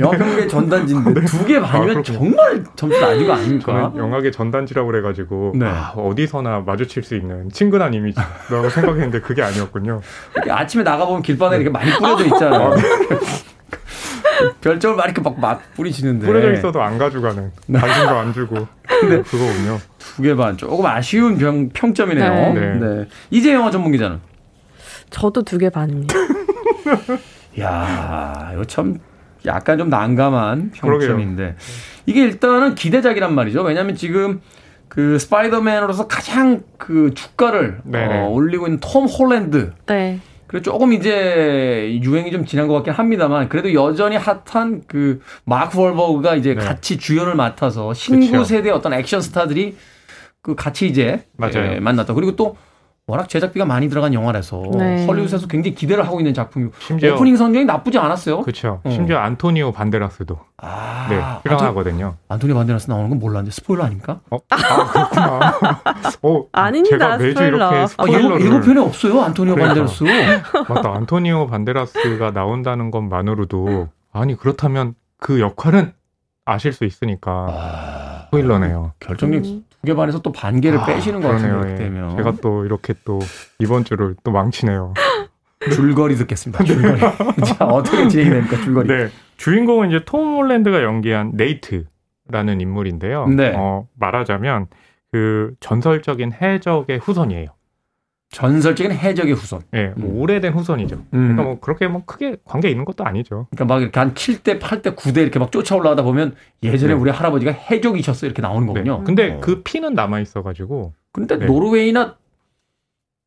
영화평론계 전단지인데 네. 두개 반이면 아, 정말 점수 낮은 거 아닙니까? 영화계 전단지라고 그래가지고 네. 아, 어디서나 마주칠 수 있는 친근한 이미지라고 생각했는데 그게 아니었군요. 아침에 나가보면 길바닥에 이렇게 많이 뿌려져 있잖아요. 별점을 막 이렇게 막, 막 뿌리시는데. 뿌려져 있어도 안 가져가는. 관심도 안 주고. 근데 그거군요. 두 개 반. 조금 아쉬운 병, 평점이네요. 네. 네. 네. 이제 영화 전문 기자는? 저도 두 개 반입니다. 야 이거 참 약간 좀 난감한 평점인데. 그러게요. 이게 일단은 기대작이란 말이죠. 왜냐하면 지금 그 Spider-Man으로서 가장 그 주가를 어, 올리고 있는 톰 홀랜드. 네. 그리고 조금 이제 유행이 좀 지난 것 같긴 합니다만 그래도 여전히 핫한 그 마크 월버그가 이제 네. 같이 주연을 맡아서 신구 그쵸. 세대 어떤 액션 스타들이 그 같이 이제 맞아요. 예, 만났다. 그리고 또 워낙 제작비가 많이 들어간 영화라서 네. 헐리우드에서 굉장히 기대를 하고 있는 작품이고 심지어 오프닝 선정이 나쁘지 않았어요. 그렇죠. 어. 심지어 안토니오 반데라스도 아, 네, 출연하거든요. 안토니오 반데라스 나오는 건 몰랐는데 스포일러 아닙니까? 어? 아 그렇구나. 어, 아닙니다. 제가 매주 스포일러. 이렇게 스포일러를 아, 예고편에 없어요. 안토니오 그러니까. 반데라스. 맞다. 안토니오 반데라스가 나온다는 것만으로도 아니 그렇다면 그 역할은 아실 수 있으니까 아, 스포일러네요. 결정력 음. 두개 반에서 또 반개를 아, 빼시는 것 같은요 그렇게 예. 되면. 제가 또 이렇게 또 이번 주를 또 망치네요. 줄거리 듣겠습니다. 줄거리. 자, 어떻게 진행이 됩니까? 줄거리. 네. 주인공은 이제 톰 홀랜드가 연기한 네이트라는 인물인데요. 네. 어, 말하자면 그 전설적인 해적의 후손이에요. 전설적인 해적의 후손. 예, 네, 뭐 음. 오래된 후손이죠. 음. 그러니까 뭐 그렇게 뭐 크게 관계 있는 것도 아니죠. 그러니까 막 이렇게 한 7대, 8대, 9대 이렇게 막 쫓아 올라가다 보면 예전에 네. 우리 할아버지가 해적이셨어 이렇게 나오는 네. 거군요. 네. 근데 어. 그 피는 남아 있어 가지고. 근데 네. 노르웨이나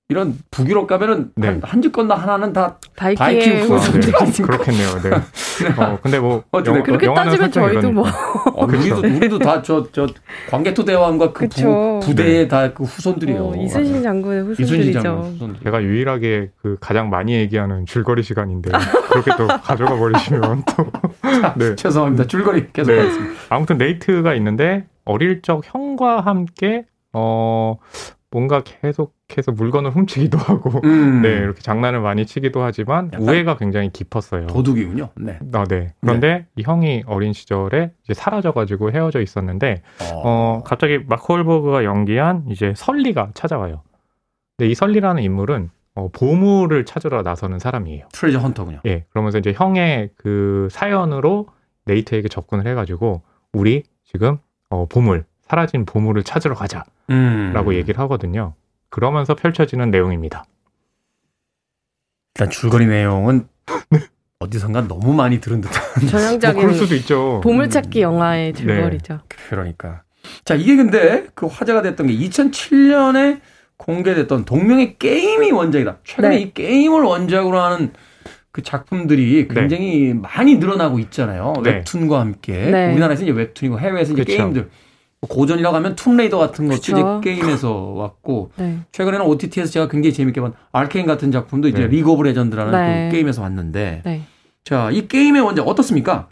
이런 북유럽 가면은 네. 한집 건너 하나는 다 바이킹 후손들이 아, 네. 그렇겠네요. 네. 어, 근데 뭐 영, 그렇게 따지면 저희도 뭐 어, 우리도 우리도 다 저 저 광개토 대왕과 그 부, 부대의 네. 다그 후손들이에요. 어, 이순신 장군의 후손들이죠. 장군 제가 유일하게 그 가장 많이 얘기하는 줄거리 시간인데 그렇게 또 가져가 버리시면 또 자, 네. 죄송합니다. 줄거리 계속 네. 하겠습니다. 아무튼 네이트가 있는데 어릴 적 형과 함께 어 뭔가 계속 해서 물건을 훔치기도 하고, 음. 네, 이렇게 장난을 많이 치기도 하지만, 우애가 굉장히 깊었어요. 도둑이군요. 네. 아, 네. 그런데 네. 이 형이 어린 시절에 이제 사라져가지고 헤어져 있었는데, 어, 어 갑자기 마크 홀버그가 연기한 이제 설리가 찾아와요. 근데 이 설리라는 인물은 어, 보물을 찾으러 나서는 사람이에요. 트레저 헌터군요. 예. 그러면서 이제 형의 그 사연으로 네이트에게 접근을 해가지고, 우리 지금 어, 보물, 사라진 보물을 찾으러 가자. 음. 라고 얘기를 하거든요. 그러면서 펼쳐지는 내용입니다. 일단 줄거리 내용은 어디선가 너무 많이 들은 듯한 전형적인 뭐 수도 있죠. 보물찾기 음. 영화의 네. 줄거리죠. 네. 그러니까. 자, 이게 근데 그 화제가 됐던 게 2007년에 공개됐던 동명의 게임이 원작이다. 최근에 네. 이 게임을 원작으로 하는 그 작품들이 네. 굉장히 네. 많이 늘어나고 있잖아요. 네. 웹툰과 함께. 네. 우리나라에서 이제 웹툰이고 해외에서 이제 그쵸. 게임들. 고전이라고 하면 Tomb Raider 같은 것도 이제 게임에서 왔고 네. 최근에는 OTT에서 제가 굉장히 재밌게 본 Arcane 같은 작품도 이제 네. League of Legends라는 네. 그 게임에서 왔는데 네. 자, 이 게임의 원작 어떻습니까?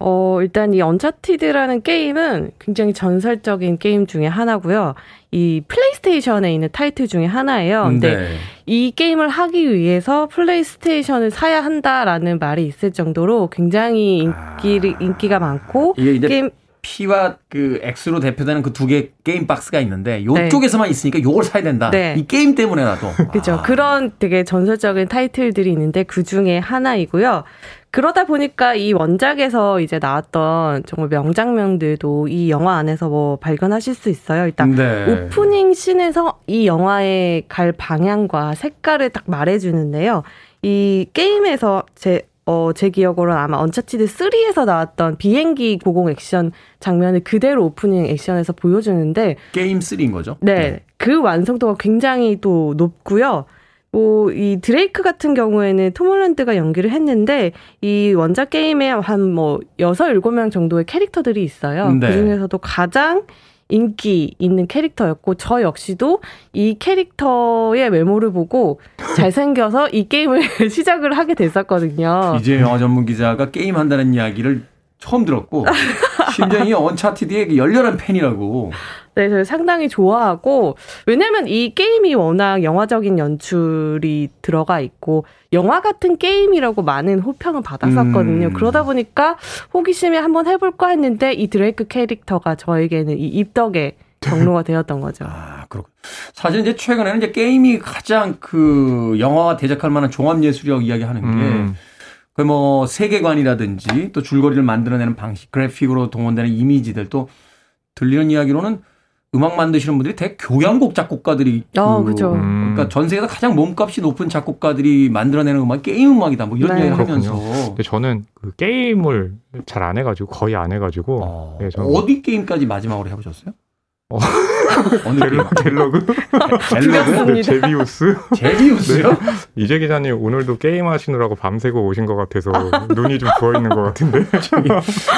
어, 일단 이 언차티드라는 게임은 굉장히 전설적인 게임 중에 하나고요. 이 플레이스테이션에 있는 타이틀 중에 하나예요. 근데 네. 이 게임을 하기 위해서 플레이스테이션을 사야 한다라는 말이 있을 정도로 굉장히 인기, 아... 인기가 많고 게임 P와 그 X로 대표되는 그 두 개 게임 박스가 있는데 요쪽에서만 네. 있으니까 요걸 사야 된다. 네. 이 게임 때문에라도. 그죠. 아. 그런 되게 전설적인 타이틀들이 있는데 그 중에 하나이고요. 그러다 보니까 이 원작에서 이제 나왔던 정말 명장면들도 이 영화 안에서 뭐 발견하실 수 있어요. 일단 네. 오프닝 씬에서 이 영화의 갈 방향과 색깔을 딱 말해주는데요. 이 게임에서 제 어, 제 기억으로는 아마 언차티드 3에서 나왔던 비행기 고공 액션 장면을 그대로 오프닝 액션에서 보여주는데 게임 3인 거죠? 네, 네. 그 완성도가 굉장히 또 높고요. 뭐, 이 드레이크 같은 경우에는 톰 홀랜드가 연기를 했는데, 이 원작 게임에 한 뭐, 6, 7명 정도의 캐릭터들이 있어요. 네. 그 중에서도 가장 인기 있는 캐릭터였고 저 역시도 이 캐릭터의 외모를 보고 잘생겨서 이 게임을 시작을 하게 됐었거든요. 이지혜 영화 전문 기자가 게임 한다는 이야기를 처음 들었고 심지어 이 언차티드의 열렬한 팬이라고. 네, 저희 상당히 좋아하고 왜냐면 이 게임이 워낙 영화적인 연출이 들어가 있고 영화 같은 게임이라고 많은 호평을 받았었거든요. 음. 그러다 보니까 호기심에 한번 해볼까 했는데 이 드레이크 캐릭터가 저에게는 이 입덕의 경로가 되었던 거죠. 아, 그렇군. 사실 이제 최근에는 이제 게임이 가장 그 영화와 대적할 만한 종합 예술이라고 이야기하는 게 음. 그뭐 세계관이라든지 또 줄거리를 만들어내는 방식, 그래픽으로 동원되는 이미지들 또 들리는 이야기로는 음악 만드시는 분들이 대개 교향곡 작곡가들이 어, 그, 그죠. 음. 그러니까 전 세계에서 가장 몸값이 높은 작곡가들이 만들어내는 음악 게임 음악이다 뭐 이런 네. 얘기를 하면서 근데 저는 그 게임을 잘 안 해가지고 거의 안 해가지고 어, 네, 어디 게임까지 마지막으로 해보셨어요? 어. 어느 델로그? 델로그? 델로그? 제비우스? 제비우스요? 네. 이재 기자님 오늘도 게임 하시느라고 밤새고 오신 것 같아서 눈이 좀 부어 있는 것 같은데.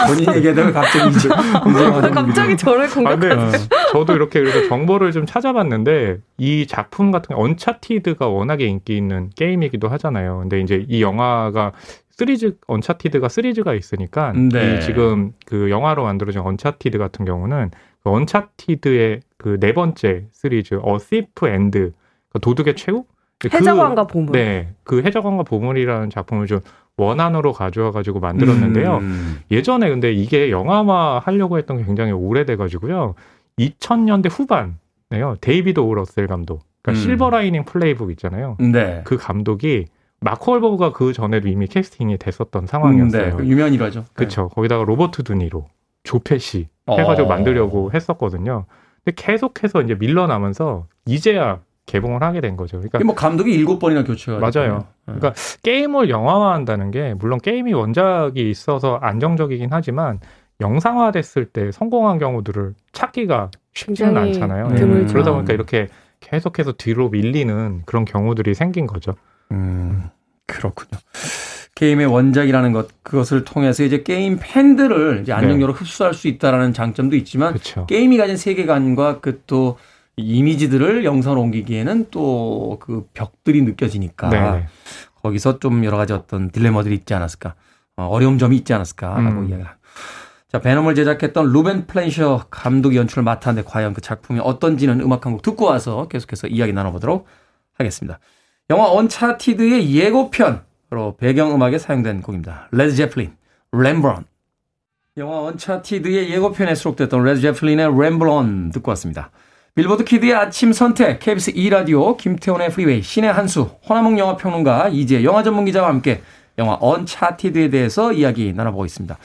본인 얘기하다가 갑자기 이제 갑자기 저를 공격하세요. 아, 네. 저도 이렇게 그래서 정보를 좀 찾아봤는데 이 작품 같은 게 언차티드가 워낙에 인기 있는 게임이기도 하잖아요. 근데 이제 이 영화가 시리즈 언차티드가 시리즈가 있으니까 네. 이 지금 그 영화로 만들어진 언차티드 같은 경우는 그 언차티드의 그 네 번째 시리즈 A Thief's End 그 도둑의 최후 그 해적왕과 보물 네, 그 해적왕과 보물이라는 작품을 좀 원안으로 가져와 가지고 만들었는데요. 음. 예전에 근데 이게 영화화 하려고 했던 게 굉장히 오래돼 가지고요. 2000년대 후반에요. 데이비드 오 러셀 감독. 그러니까 음. 실버 라이닝 플레이북 있잖아요. 네. 그 감독이 마크 월버가 그 전에도 이미 캐스팅이 됐었던 상황이었어요. 음, 네. 유명한 일화죠. 그렇죠. 네. 거기다가 로버트 드니로, 조 페시 해가지고 어. 만들려고 했었거든요. 근데 계속해서 이제 밀려나면서 이제야 개봉을 하게 된 거죠. 그러니까 뭐 감독이 일곱 번이나 교체가 맞아요. 네. 그러니까 게임을 영화화한다는 게 물론 게임이 원작이 있어서 안정적이긴 하지만 영상화됐을 때 성공한 경우들을 찾기가 쉽지는 않잖아요. 네. 그러다 보니까 이렇게 계속해서 뒤로 밀리는 그런 경우들이 생긴 거죠. 음, 그렇군요. 게임의 원작이라는 것 그것을 통해서 이제 게임 팬들을 이제 안정적으로 네. 흡수할 수 있다라는 장점도 있지만 그쵸. 게임이 가진 세계관과 그 또 이미지들을 영상으로 옮기기에는 또 그 벽들이 느껴지니까 네. 거기서 좀 여러 가지 어떤 딜레마들이 있지 않았을까 어, 어려운 점이 있지 않았을까라고 음. 이야기를. 자 베놈을 제작했던 루벤 플레이셔 감독 연출을 맡았는데 과연 그 작품이 어떤지는 음악 한 곡 듣고 와서 계속해서 이야기 나눠보도록 하겠습니다. 영화 언차티드의 예고편으로 배경음악에 사용된 곡입니다. 레드 제플린, Ramble On. 영화 언차티드의 예고편에 수록됐던 레드 제플린의 Ramble On 듣고 왔습니다. 빌보드 키드의 아침 선택, KBS 2라디오, 김태훈의 프리웨이, 신의 한수, 허남웅 영화평론가, 이지혜 영화 전문기자와 함께 영화 언차티드에 대해서 이야기 나눠보고 있습니다.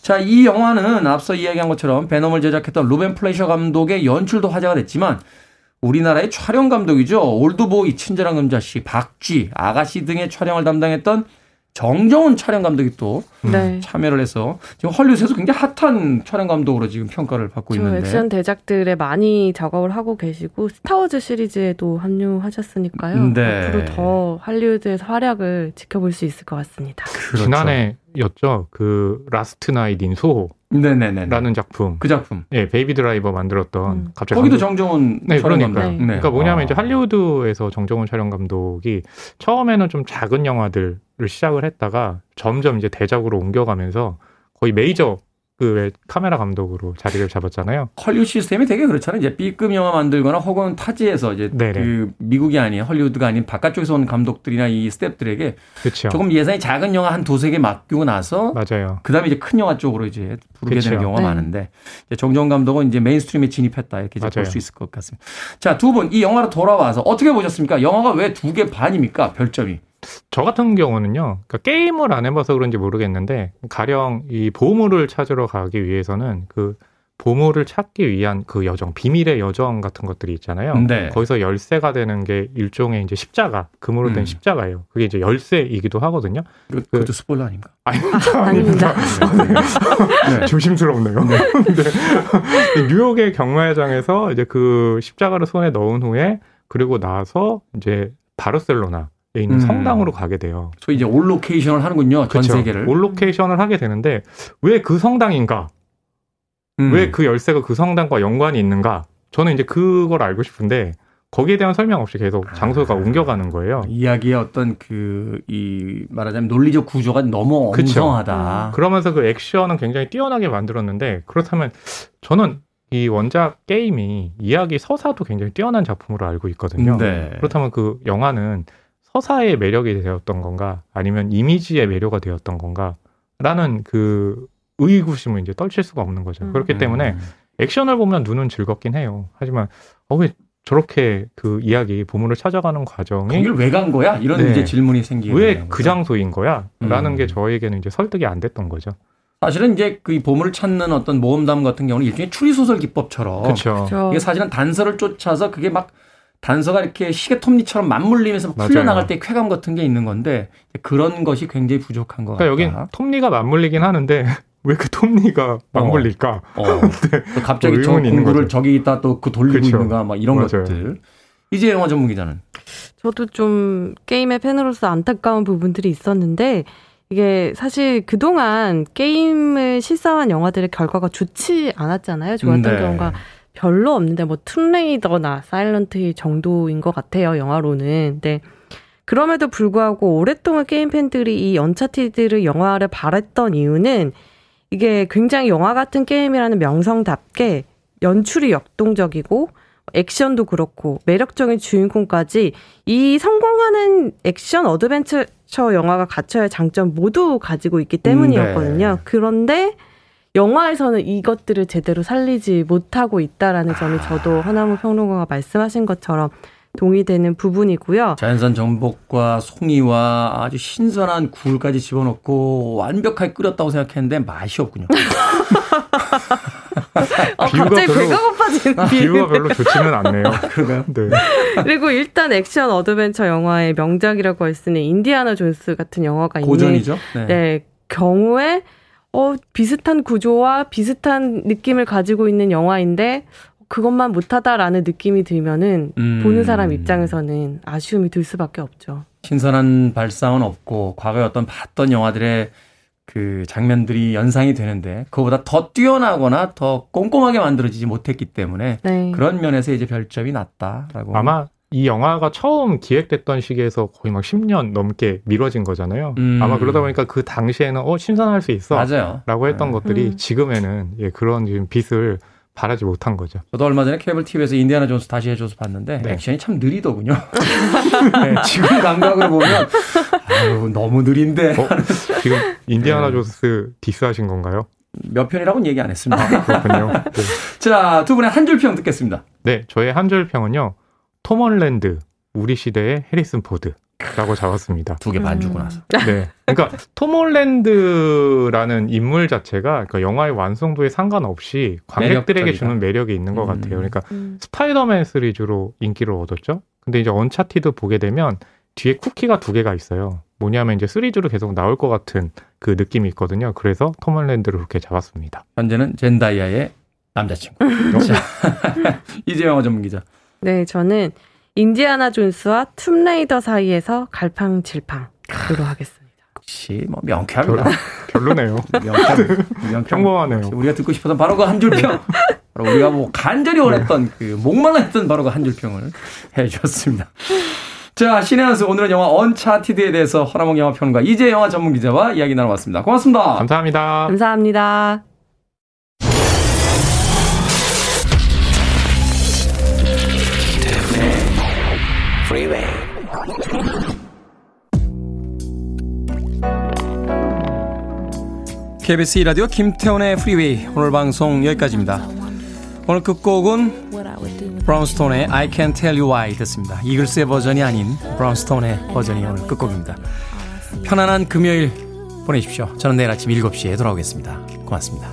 자, 이 영화는 앞서 이야기한 것처럼 베놈을 제작했던 루벤 플레이셔 감독의 연출도 화제가 됐지만 우리나라의 촬영 감독이죠. 올드보이, 친절한 금자씨, 박쥐, 아가씨 등의 촬영을 담당했던 정정훈 촬영 감독이 또 네. 참여를 해서 지금 헐리우드에서 굉장히 핫한 촬영 감독으로 지금 평가를 받고 있는데 액션 대작들에 많이 작업을 하고 계시고 스타워즈 시리즈에도 합류하셨으니까요. 네. 앞으로 더 할리우드에서 활약을 지켜볼 수 있을 것 같습니다. 그렇죠. 지난해 였죠. 그 라스트 나잇 인 소호 네네네. 라는 작품. 그 작품. 예, 베이비 드라이버 만들었던 음. 갑자기 거기도 감독... 정정훈 네, 그러니까. 네. 그러니까 뭐냐면 아. 이제 할리우드에서 정정훈 촬영 감독이 처음에는 좀 작은 영화들을 시작을 했다가 점점 이제 대작으로 옮겨가면서 거의 메이저 그 왜 카메라 감독으로 자리를 잡았잖아요. 헐리우드 시스템이 되게 그렇잖아요. 이제 B급 영화 만들거나 혹은 타지에서 이제 네네. 그 미국이 아닌 헐리우드가 아닌 바깥쪽에서 온 감독들이나 이 스탭들에게 그쵸. 조금 예산이 작은 영화 한 두세 개 맡기고 나서 맞아요. 그다음에 이제 큰 영화 쪽으로 이제 부르게 그쵸. 되는 경우가 네. 많은데 정정훈 감독은 이제 mainstream에 진입했다 이렇게 볼 수 있을 것 같습니다. 자, 두 분 이 영화로 돌아와서 어떻게 보셨습니까? 영화가 왜 두 개 반입니까? 별점이. 저 같은 경우는요, 그러니까 게임을 안 해봐서 그런지 모르겠는데, 가령 이 보물을 찾으러 가기 위해서는 그 보물을 찾기 위한 그 여정, 비밀의 여정 같은 것들이 있잖아요. 네. 거기서 열쇠가 되는 게 일종의 이제 십자가, 금으로 된 음. 십자가예요. 그게 이제 열쇠이기도 하거든요. 그, 그 것도 스포일러 아닌가? 아닙니다. 아닙니다. 네. 조심스럽네요. 네. 네. 뉴욕의 경마회장에서 이제 그 십자가를 손에 넣은 후에 그리고 나서 이제 바르셀로나 있는 음. 성당으로 가게 돼요. 소 이제 all location을 하는군요. 전 그쵸. 세계를. all location을 하게 되는데 왜 그 성당인가? 음. 왜 그 열쇠가 그 성당과 연관이 있는가? 저는 이제 그걸 알고 싶은데 거기에 대한 설명 없이 계속 장소가 아. 옮겨가는 거예요. 이야기의 어떤 그, 이, 말하자면 논리적 구조가 너무 엉성하다. 음. 그러면서 그 액션은 굉장히 뛰어나게 만들었는데, 그렇다면 저는 이 원작 게임이 이야기 서사도 굉장히 뛰어난 작품으로 알고 있거든요. 네. 그렇다면 그 영화는 서사의 매력이 되었던 건가, 아니면 이미지의 매력이 되었던 건가, 라는 그 의구심을 이제 떨칠 수가 없는 거죠. 음. 그렇기 때문에 음. 액션을 보면 눈은 즐겁긴 해요. 하지만, 어, 왜 저렇게 그 이야기 보물을 찾아가는 과정이 거기를 왜간 거야? 이런 네. 이제 질문이 생기게 왜그 장소인 거야? 라는 음. 게 저에게는 이제 설득이 안 됐던 거죠. 사실은 이제 그 보물을 찾는 어떤 모험담 같은 경우는 일종의 추리 소설 기법처럼 그쵸. 이게 사실은 단서를 쫓아서 그게 막 단서가 이렇게 시계 톱니처럼 맞물리면서 풀려 나갈 때 쾌감 같은 게 있는 건데 그런 것이 굉장히 부족한 것 그러니까 같다. 여기 톱니가 맞물리긴 하는데 왜 그 톱니가 막걸릴까? 어. 어. 네. 갑자기 저 공구를 저기 있다 또 그 돌리고 그쵸. 있는가 막 이런 맞아요. 것들. 이제 영화 전문 기자는 저도 좀 게임의 팬으로서 안타까운 부분들이 있었는데 이게 사실 그동안 게임을 실사한 영화들의 결과가 좋지 않았잖아요. 좋았던 네. 경우가 별로 없는데 뭐 툼레이더나 사일런트 힐 정도인 것 같아요. 영화로는. 근데 그럼에도 불구하고 오랫동안 게임 팬들이 이 언차티드를 영화를 바랬던 이유는 이게 굉장히 영화 같은 게임이라는 명성답게 연출이 역동적이고 액션도 그렇고 매력적인 주인공까지 이 성공하는 액션 어드벤처 영화가 갖춰야 할 장점 모두 가지고 있기 때문이었거든요. 네. 그런데 영화에서는 이것들을 제대로 살리지 못하고 있다라는 점이 저도 허남웅 평론가가 말씀하신 것처럼 동의되는 부분이고요. 자연산 전복과 송이와 아주 신선한 굴까지 집어넣고 완벽하게 끓였다고 생각했는데 맛이 없군요. 어, 갑자기 별로, 배가 고파지는 아, 비유가 별로 좋지는 않네요. 그런가요? 네. 그리고 일단 액션 어드벤처 영화의 명작이라고 할수 있는 인디아나 존스 같은 영화가 고전이죠? 있는 네. 네, 경우에 어, 비슷한 구조와 비슷한 느낌을 가지고 있는 영화인데 그것만 못하다라는 느낌이 들면은 음. 보는 사람 입장에서는 아쉬움이 들 수밖에 없죠. 신선한 발상은 없고 과거에 어떤 봤던 영화들의 그 장면들이 연상이 되는데 그거보다 더 뛰어나거나 더 꼼꼼하게 만들어지지 못했기 때문에 네. 그런 면에서 이제 별점이 낮다라고 아마 이 영화가 처음 기획됐던 시기에서 거의 막 10년 넘게 미뤄진 거잖아요. 음. 아마 그러다 보니까 그 당시에는 어 신선할 수 있어 맞아요. 라고 했던 네. 것들이 음. 지금에는 예, 그런 지금 빛을 발하지 못한 거죠. 저도 얼마 전에 케이블 TV에서 인디아나 존스 다시 해줘서 봤는데 네. 액션이 참 느리더군요. 네, 지금 감각으로 보면 아유, 너무 느린데. 어? 지금 인디아나 네. 존스 디스하신 건가요? 몇 편이라고는 얘기 안 했습니다. 아, 그렇군요. 네. 자, 두 분의 한 줄 평 듣겠습니다. 네, 저의 한 줄 평은요. 톰 홀랜드 우리 시대의 해리슨 포드. 라고 잡았습니다. 두개반 주고 나서. 네. 그러니까 톰 홀랜드라는 인물 자체가 그러니까 영화의 완성도에 상관없이 관객들에게 매력적이다. 주는 매력이 있는 것 음. 같아요. 그러니까 음. 스파이더맨 시리즈로 인기를 얻었죠. 근데 이제 언차티드 보게 되면 뒤에 쿠키가 두 개가 있어요. 뭐냐면 이제 시리즈로 계속 나올 것 같은 그 느낌이 있거든요. 그래서 톰 홀랜드를 그렇게 잡았습니다. 현재는 젠다이아의 남자친구. 이제 영화 전문 기자. 네, 저는 인디아나 존스와 툼레이더 사이에서 갈팡질팡으로 하겠습니다. 역시 뭐 명쾌합니다. 별로, 네요 명쾌. 평범하네요. 우리가 듣고 싶었던 바로 그 한 줄평. 바로 우리가 뭐 간절히 원했던 그 목말랐던 바로 그 한 줄평을 해주셨습니다. 자, 신의 한수 오늘은 영화 언차티드에 대해서 허나몽 영화평론가 이제 영화 전문 기자와 이야기 나눠봤습니다. 고맙습니다. 감사합니다. 감사합니다. KBS 이라디오 김태훈의 프리웨이 오늘 방송 여기까지입니다. 오늘 끝곡은 브라운스톤의 I Can't Tell You Why 듣습니다. 이글스의 버전이 아닌 브라운스톤의 버전이 오늘 끝곡입니다. 편안한 금요일 보내십시오. 저는 내일 아침 7시에 돌아오겠습니다. 고맙습니다.